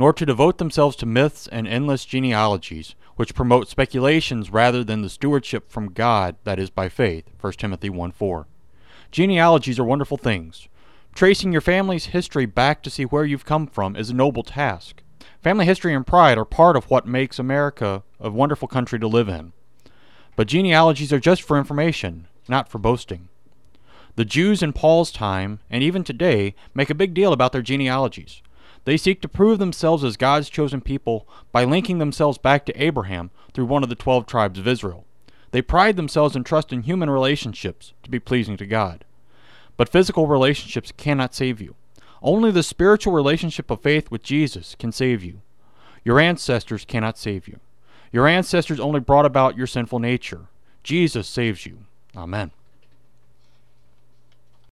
nor to devote themselves to myths and endless genealogies, which promote speculations rather than the stewardship from God that is by faith. 1 Timothy 1 4. Genealogies are wonderful things. Tracing your family's history back to see where you've come from is a noble task. Family history and pride are part of what makes America a wonderful country to live in. But genealogies are just for information, not for boasting. The Jews in Paul's time, and even today, make a big deal about their genealogies. They seek to prove themselves as God's chosen people by linking themselves back to Abraham through one of the twelve tribes of Israel. They pride themselves in trusting human relationships to be pleasing to God. But physical relationships cannot save you. Only the spiritual relationship of faith with Jesus can save you. Your ancestors cannot save you. Your ancestors only brought about your sinful nature. Jesus saves you. Amen.